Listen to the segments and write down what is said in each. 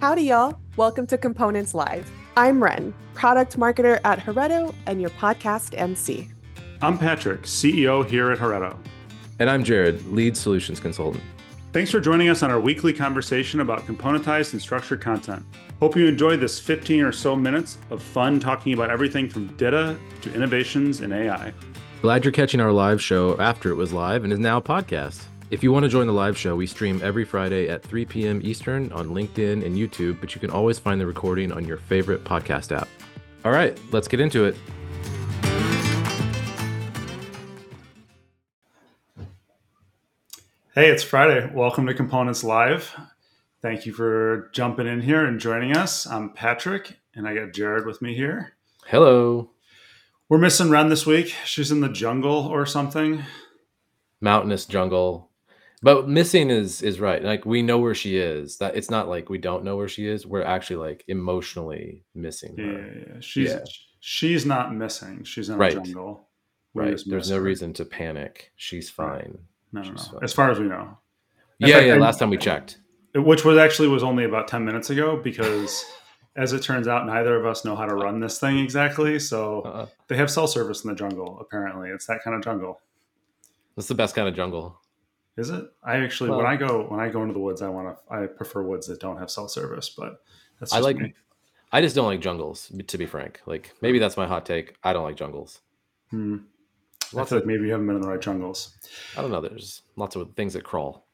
Howdy, y'all. Welcome to Components Live. I'm Ren, product marketer at Heretto and your podcast MC. I'm Patrick, CEO here at Heretto. And I'm Jared, lead solutions consultant. Thanks for joining us on our weekly conversation about componentized and structured content. Hope you enjoyed this 15 or so minutes of fun talking about everything from data to innovations in AI. Glad you're catching our live show after it was live and is now a podcast. If you want to join the live show, we stream every Friday at 3 p.m. Eastern on LinkedIn and YouTube, but you can always find the recording on your favorite podcast app. All right, let's get into it. Hey, it's Friday. Welcome to Components Live. Thank you for jumping in here and joining us. I'm Patrick, and I got Jared with me here. Hello. We're missing Ren this week. She's in the jungle or something. Mountainous jungle but missing is is right like we know where she is that it's not like we don't know where she is we're actually like emotionally missing her. yeah, yeah, she's yeah. she's not missing she's in right. a jungle we right there's no her. reason to panic she's fine no, no, she's no. Fine. as far as we know in yeah fact, yeah I, last time we checked which was actually was only about 10 minutes ago because as it turns out neither of us know how to run this thing exactly so uh-uh. they have cell service in the jungle apparently it's that kind of jungle that's the best kind of jungle is it? I actually well, when I go when I go into the woods, I want to I prefer woods that don't have cell service, but that's I like me. I just don't like jungles, to be frank. Like maybe that's my hot take. I don't like jungles. Hmm. I feel like maybe you haven't been in the right jungles. I don't know. There's lots of things that crawl.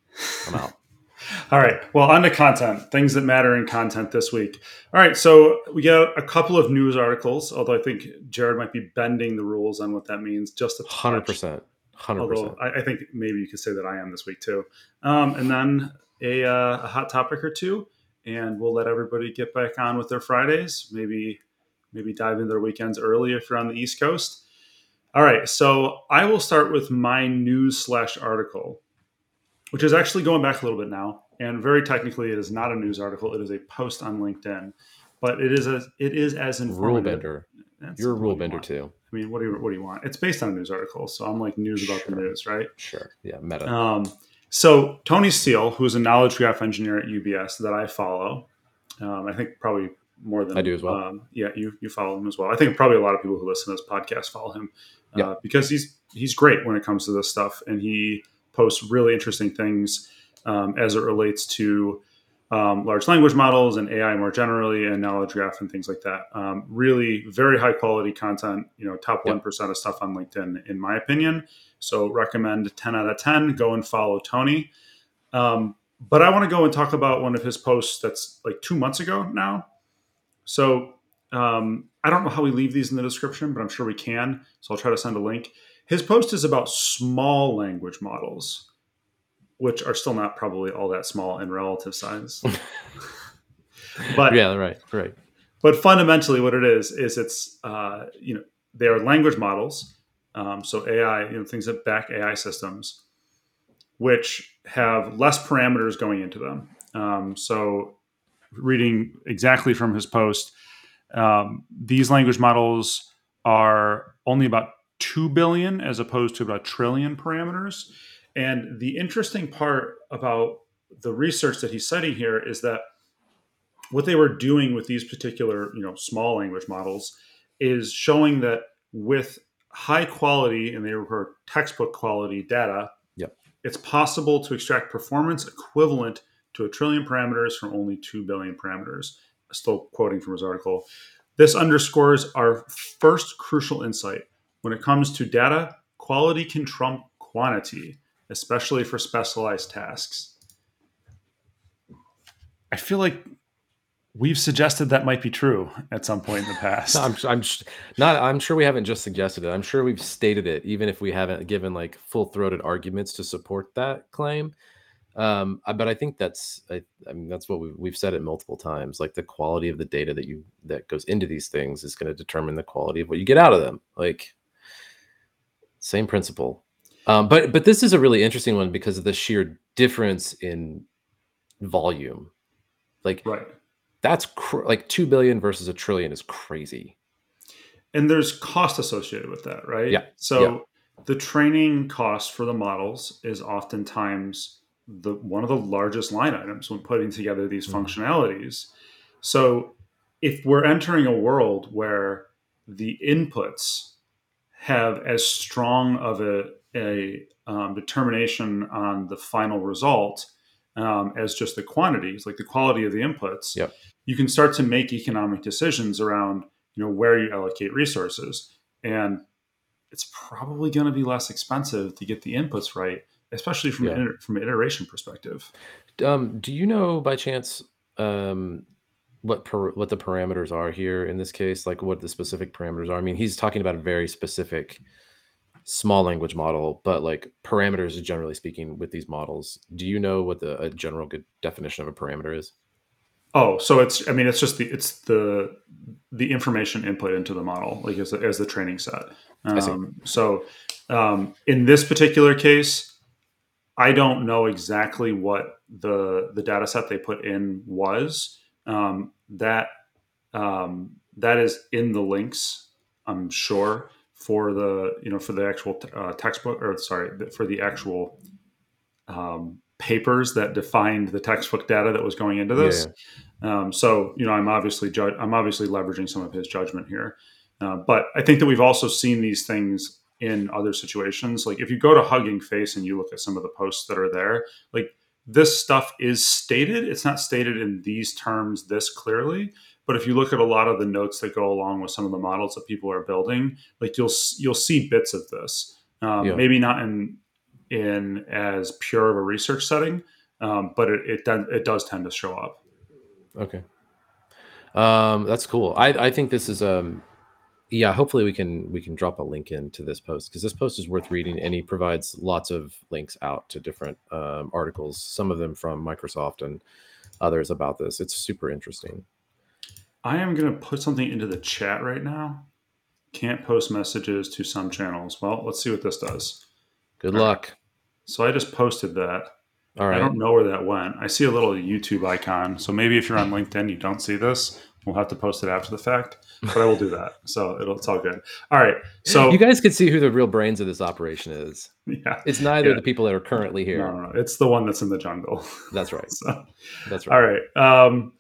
I'm out. All right. Well, on to content, things that matter in content this week. All right. So we got a couple of news articles, although I think Jared might be bending the rules on what that means just a hundred percent. Hundred percent. I, I, think maybe you could say that I am this week too. Um, and then a, uh, a hot topic or two, and we'll let everybody get back on with their Fridays. Maybe maybe dive into their weekends early if you're on the East Coast. All right, so I will start with my news slash article, which is actually going back a little bit now, and very technically, it is not a news article. It is a post on LinkedIn, but it is a it is as informative. Rule bender. That's You're a rule bender too. I mean, what do you what do you want? It's based on a news article, so I'm like news about sure. the news, right? Sure. Yeah. Meta. Um, so Tony Seale, who's a knowledge graph engineer at UBS that I follow, um, I think probably more than I do as well. Um, yeah, you you follow him as well. I think probably a lot of people who listen to this podcast follow him uh, yeah. because he's he's great when it comes to this stuff, and he posts really interesting things um, as it relates to um, large language models and AI more generally, and knowledge graph and things like that. Um, really, very high quality content. You know, top one yep. of stuff on LinkedIn, in my opinion. So recommend ten out of ten. Go and follow Tony. Um, but I want to go and talk about one of his posts that's like two months ago now. So um, I don't know how we leave these in the description, but I'm sure we can. So I'll try to send a link. His post is about small language models which are still not probably all that small in relative size. but yeah, right, right. But fundamentally, what it is is it's uh, you know they are language models, um, so AI, you know, things that back AI systems, which have less parameters going into them. Um, so, reading exactly from his post, um, these language models are only about two billion as opposed to about a trillion parameters and the interesting part about the research that he's citing here is that what they were doing with these particular, you know, small language models is showing that with high quality and they were textbook quality data, yep. it's possible to extract performance equivalent to a trillion parameters from only 2 billion parameters. Still quoting from his article. This underscores our first crucial insight. When it comes to data, quality can trump quantity especially for specialized tasks. I feel like we've suggested that might be true at some point in the past. I'm, I'm not. I'm sure we haven't just suggested it. I'm sure we've stated it, even if we haven't given like full throated arguments to support that claim. Um, but I think that's. I, I mean, that's what we've, we've said it multiple times. Like the quality of the data that you that goes into these things is going to determine the quality of what you get out of them. Like same principle. Um, but but this is a really interesting one because of the sheer difference in volume. Like right. that's cr- like 2 billion versus a trillion is crazy. And there's cost associated with that, right? Yeah. So yeah. the training cost for the models is oftentimes the one of the largest line items when putting together these mm-hmm. functionalities. So if we're entering a world where the inputs have as strong of a, a um, determination on the final result um, as just the quantities, like the quality of the inputs, yep. you can start to make economic decisions around you know where you allocate resources, and it's probably going to be less expensive to get the inputs right, especially from yeah. an, from an iteration perspective. Um, do you know by chance um, what per, what the parameters are here in this case? Like what the specific parameters are? I mean, he's talking about a very specific small language model, but like parameters, generally speaking, with these models. Do you know what the a general good definition of a parameter is? Oh, so it's I mean it's just the it's the the information input into the model, like as the, as the training set. Um, so um, in this particular case, I don't know exactly what the the data set they put in was. Um, that um, that is in the links, I'm sure for the you know for the actual uh, textbook or sorry for the actual um, papers that defined the textbook data that was going into this. Yeah. Um, so you know I'm obviously ju- I'm obviously leveraging some of his judgment here, uh, but I think that we've also seen these things in other situations. Like if you go to Hugging Face and you look at some of the posts that are there, like this stuff is stated. It's not stated in these terms this clearly, but if you look at a lot of the notes that go along with some of the models that people are building, like you'll you'll see bits of this. Um, yeah. Maybe not in in as pure of a research setting, um, but it it, does, it does tend to show up. Okay, um, that's cool. I I think this is um yeah hopefully we can we can drop a link into this post because this post is worth reading and he provides lots of links out to different um, articles some of them from microsoft and others about this it's super interesting I am going to put something into the chat right now. Can't post messages to some channels. Well, let's see what this does. Good All luck. Right. So I just posted that. All right. I don't know where that went. I see a little YouTube icon. So maybe if you're on LinkedIn, you don't see this. We'll have to post it after the fact, but I will do that. So it'll, it's all good. All right. So you guys can see who the real brains of this operation is. Yeah. It's neither yeah. the people that are currently here. No, no, no. It's the one that's in the jungle. That's right. so, that's right. All right. Um,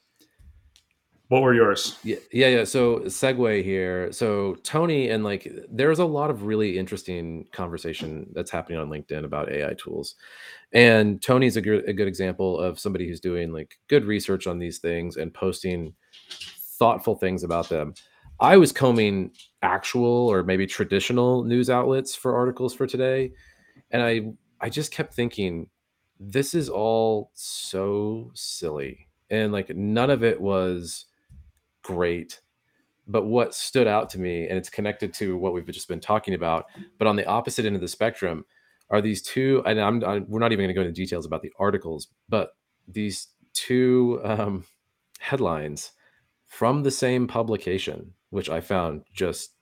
what were yours? Yeah, yeah, yeah. So segue here. So Tony and like there's a lot of really interesting conversation that's happening on LinkedIn about AI tools. And Tony's a good, a good example of somebody who's doing like good research on these things and posting thoughtful things about them. I was combing actual or maybe traditional news outlets for articles for today, and I I just kept thinking this is all so silly. And like none of it was great. But what stood out to me, and it's connected to what we've just been talking about, but on the opposite end of the spectrum, are these two, and I'm, I'm we're not even going to go into details about the articles, but these two um, headlines from the same publication, which I found just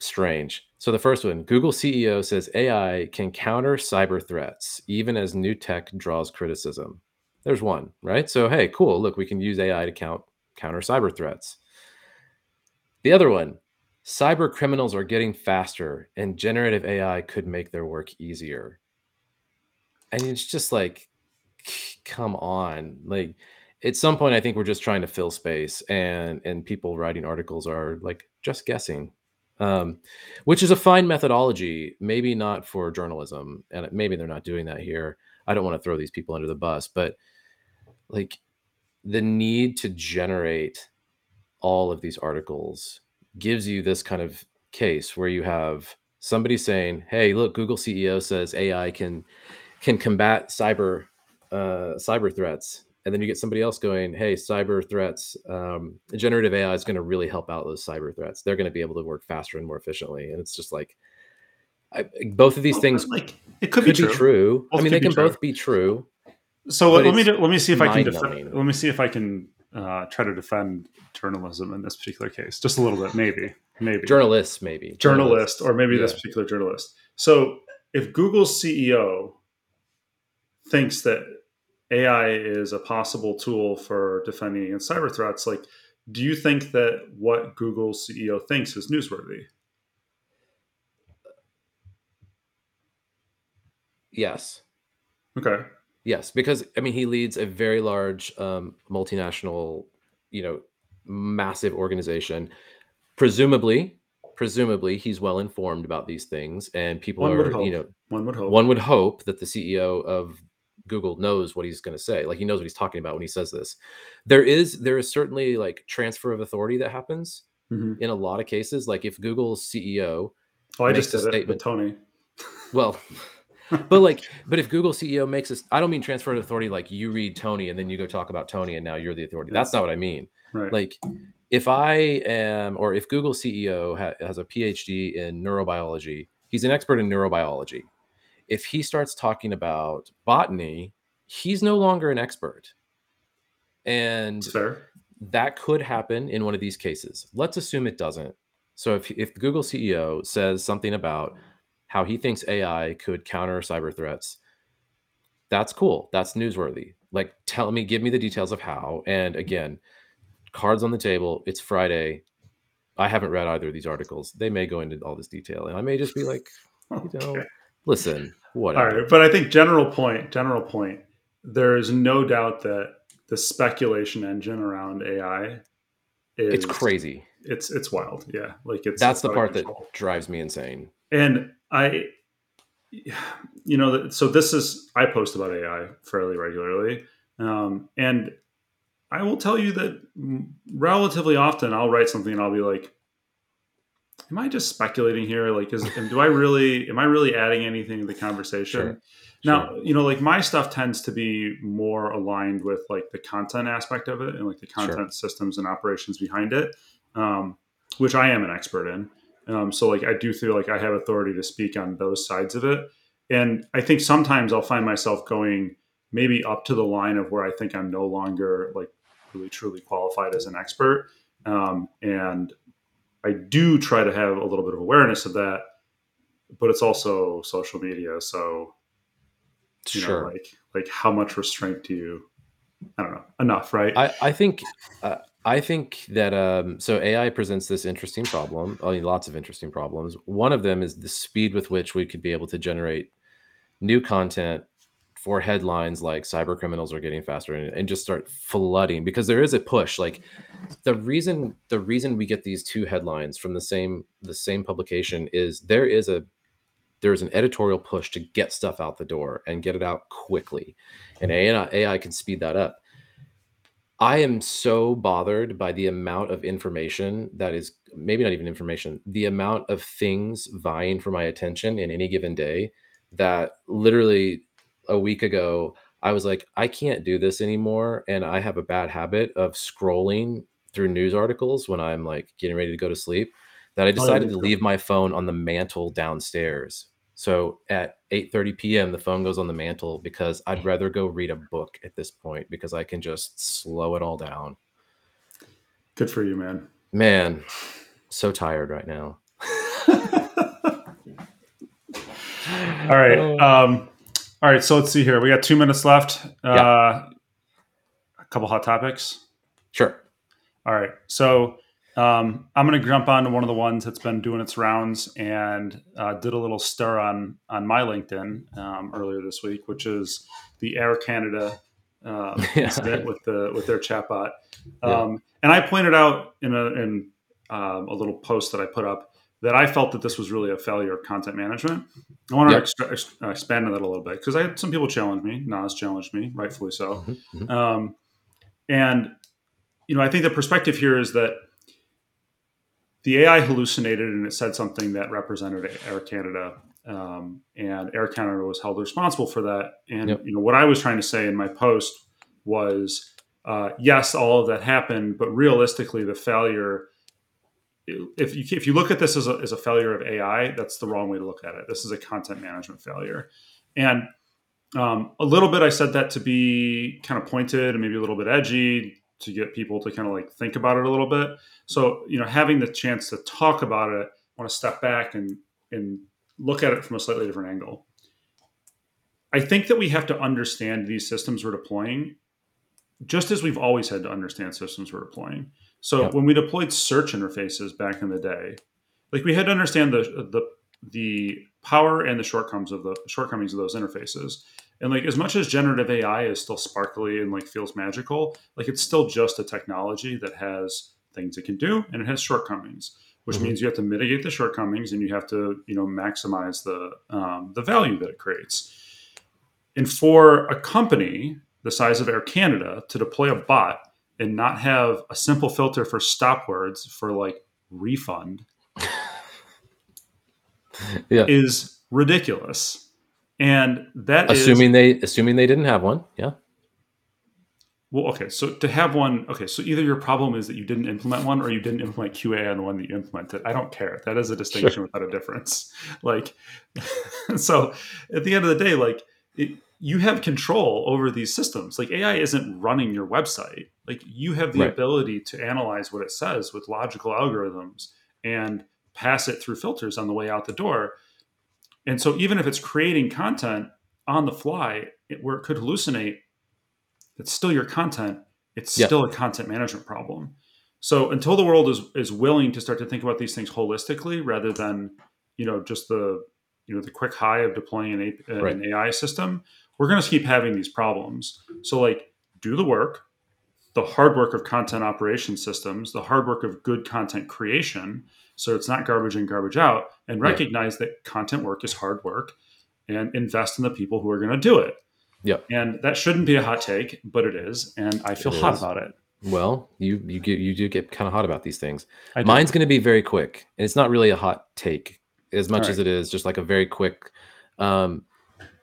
strange. So the first one, Google CEO says AI can counter cyber threats even as new tech draws criticism. There's one, right? So hey, cool. Look, we can use AI to count counter cyber threats. The other one, cyber criminals are getting faster and generative AI could make their work easier. And it's just like, come on. Like at some point, I think we're just trying to fill space and and people writing articles are like just guessing. Um, which is a fine methodology, maybe not for journalism, and maybe they're not doing that here. I don't want to throw these people under the bus, but like the need to generate all of these articles gives you this kind of case where you have somebody saying, "Hey, look, Google CEO says AI can can combat cyber uh, cyber threats," and then you get somebody else going, "Hey, cyber threats, um, generative AI is going to really help out those cyber threats. They're going to be able to work faster and more efficiently." And it's just like I, both of these well, things like it could, could be, true. Be true. I mean, they can true. both be true. So let, let me do, let me see if I can defend, let me see if I can uh, try to defend journalism in this particular case, just a little bit, maybe, maybe journalists, maybe journalist, or maybe yeah. this particular journalist. So if Google's CEO thinks that AI is a possible tool for defending against cyber threats, like, do you think that what Google's CEO thinks is newsworthy? Yes. Okay. Yes, because I mean he leads a very large um, multinational, you know, massive organization. Presumably, presumably he's well informed about these things, and people One are, you know, One would hope. one would hope that the CEO of Google knows what he's going to say. Like he knows what he's talking about when he says this. There is there is certainly like transfer of authority that happens Mhm. in a lot of cases. Like if Google's CEO Oh, I just did it with Tony. Well, but like, but if Google CEO makes us, I don't mean transfer of authority like you read Tony and then you go talk about Tony and now you're the authority. That's not what I mean. Right. Like, if I am, or if Google CEO ha- has a PhD in neurobiology, he's an expert in neurobiology. If he starts talking about botany, he's no longer an expert. And fair. that could happen in one of these cases. Let's assume it doesn't. So if if Google CEO says something about how he thinks AI could counter cyber threats, that's cool. That's newsworthy. Like tell me, give me the details of how. And again, cards on the table. It's Friday. I haven't read either of these articles. They may go into all this detail, and I may just be like, you know, Okay. listen, All whatever. right, but I think general point, general point. There is no doubt that the speculation engine around AI is It's crazy. It's it's wild. Yeah, like it's That's it's the part that drives me insane. And I, you know, so this is I post about AI fairly regularly, um, and I will tell you that relatively often I'll write something and I'll be like, "Am I just speculating here? Like, is and do I really am I really adding anything to the conversation?" Sure. Now, Sure. you know, like my stuff tends to be more aligned with like the content aspect of it and like the Sure. content systems and operations behind it, um, which I am an expert in. Um, so, like, I do feel like I have authority to speak on those sides of it. And I think sometimes I'll find myself going maybe up to the line of where I think I'm no longer like really truly qualified as an expert. Um, and I do try to have a little bit of awareness of that, but it's also social media. So, you sure. know like like how much restraint do you i don't know enough right I, I think uh, I think that um, so AI presents this interesting problem. I mean, lots of interesting problems. One of them is the speed with which we could be able to generate new content for headlines like cyber criminals are getting faster and, and just start flooding because there is a push. Like the reason the reason we get these two headlines from the same the same publication is there is a there's an editorial push to get stuff out the door and get it out quickly, and AI, AI can speed that up. I am so bothered by the amount of information that is maybe not even information, the amount of things vying for my attention in any given day that literally a week ago I was like, I can't do this anymore. And I have a bad habit of scrolling through news articles when I'm like getting ready to go to sleep that I oh, decided me to leave my phone on the mantle downstairs. So at 8:30 p.m. the phone goes on the mantle because I'd rather go read a book at this point because I can just slow it all down. good for you man Man, so tired right now. all right Oh. um all right so let's see here we got two minutes left uh a couple hot topics Sure. all right so um, I'm going to jump on to one of the ones that's been doing its rounds and uh, did a little stir on on my LinkedIn um, earlier this week, which is the Air Canada uh, Yeah. incident with the with their chatbot. Yeah. Um, and I pointed out in a in um, a little post that I put up that I felt that this was really a failure of content management. I want to Yep. extra, ex- expand on that a little bit because I had some people challenge me. Nas challenged me, rightfully so. Mhm, mhm. Um, and you know, I think the perspective here is that the AI hallucinated and it said something that represented Air Canada, um, and Air Canada was held responsible for that. And Yep. you know, what I was trying to say in my post was, uh, yes, all of that happened, but realistically, the failure. If you if you look at this as a, as a failure of AI, that's the wrong way to look at it. This is a content management failure, and um, a little bit I said that to be kind of pointed and maybe a little bit edgy to get people to kind of like think about it a little bit. So, you know, having the chance to talk about it, I want to step back and and look at it from a slightly different angle. I think that we have to understand these systems we're deploying just as we've always had to understand systems we're deploying. So Yep. when we deployed search interfaces back in the day, like we had to understand the the the power and the shortcomings of the shortcomings of those interfaces. And like as much as generative AI is still sparkly and like feels magical, like it's still just a technology that has things it can do and it has shortcomings, which mm-hmm. means you have to mitigate the shortcomings and you have to you know maximize the um, the value that it creates. And for a company the size of Air Canada to deploy a bot and not have a simple filter for stop words for like refund yeah. is ridiculous. And that assuming is, they assuming they didn't have one, yeah. Well, okay, so to have one, okay, so either your problem is that you didn't implement one or you didn't implement QA on the one that you implemented. I don't care. That is a distinction sure. without a difference. Like, so at the end of the day, like it, you have control over these systems. Like AI isn't running your website. Like you have the right. ability to analyze what it says with logical algorithms and pass it through filters on the way out the door. And so even if it's creating content on the fly it, where it could hallucinate, it's still your content. It's still a content management problem. So until the world is is willing to start to think about these things holistically rather than, you know, just the you know the quick high of deploying an, a, right. an AI system, we're going to keep having these problems. So like do the work, the hard work of content operation systems, the hard work of good content creation, so it's not garbage in, garbage out, and recognize yeah. that content work is hard work and invest in the people who are going to do it. Yeah. And that shouldn't be a hot take, but it is, and I feel it hot is. about it. Well, you you get you do get kind of hot about these things. Mine's going to be very quick, and it's not really a hot take as much right. as it is just like a very quick. Um,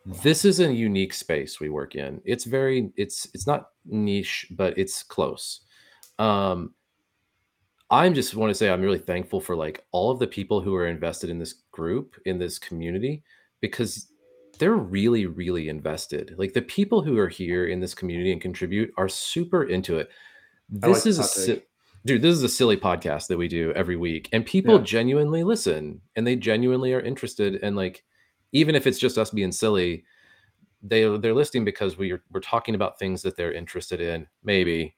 this is a unique space we work in. It's very it's it's not niche, but it's close. Um, i'm just want to say I'm really thankful for like all of the people who are invested in this group in this community because they're really really invested. Like the people who are here in this community and contribute are super into it. This like is a si- dude, this is a silly podcast that we do every week and people yeah. genuinely listen and they genuinely are interested and like even if it's just us being silly, they they're listening because we're we're talking about things that they're interested in. Maybe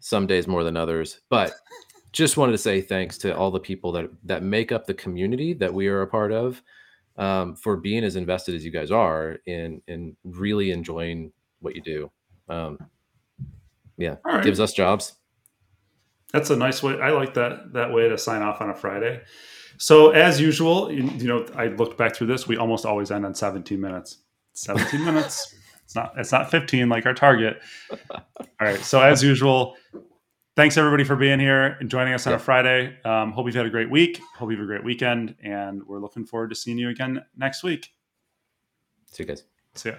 some days more than others, but just wanted to say thanks to all the people that that make up the community that we are a part of um, for being as invested as you guys are in in really enjoying what you do. Um, yeah, right. gives us jobs. That's a nice way. I like that that way to sign off on a Friday. So as usual, you, you know, I looked back through this. We almost always end on 17 minutes. 17 minutes. It's not. It's not 15 like our target. All right. So as usual, thanks everybody for being here and joining us on yeah. a Friday. Um, hope you've had a great week. Hope you have a great weekend, and we're looking forward to seeing you again next week. See you guys. See ya.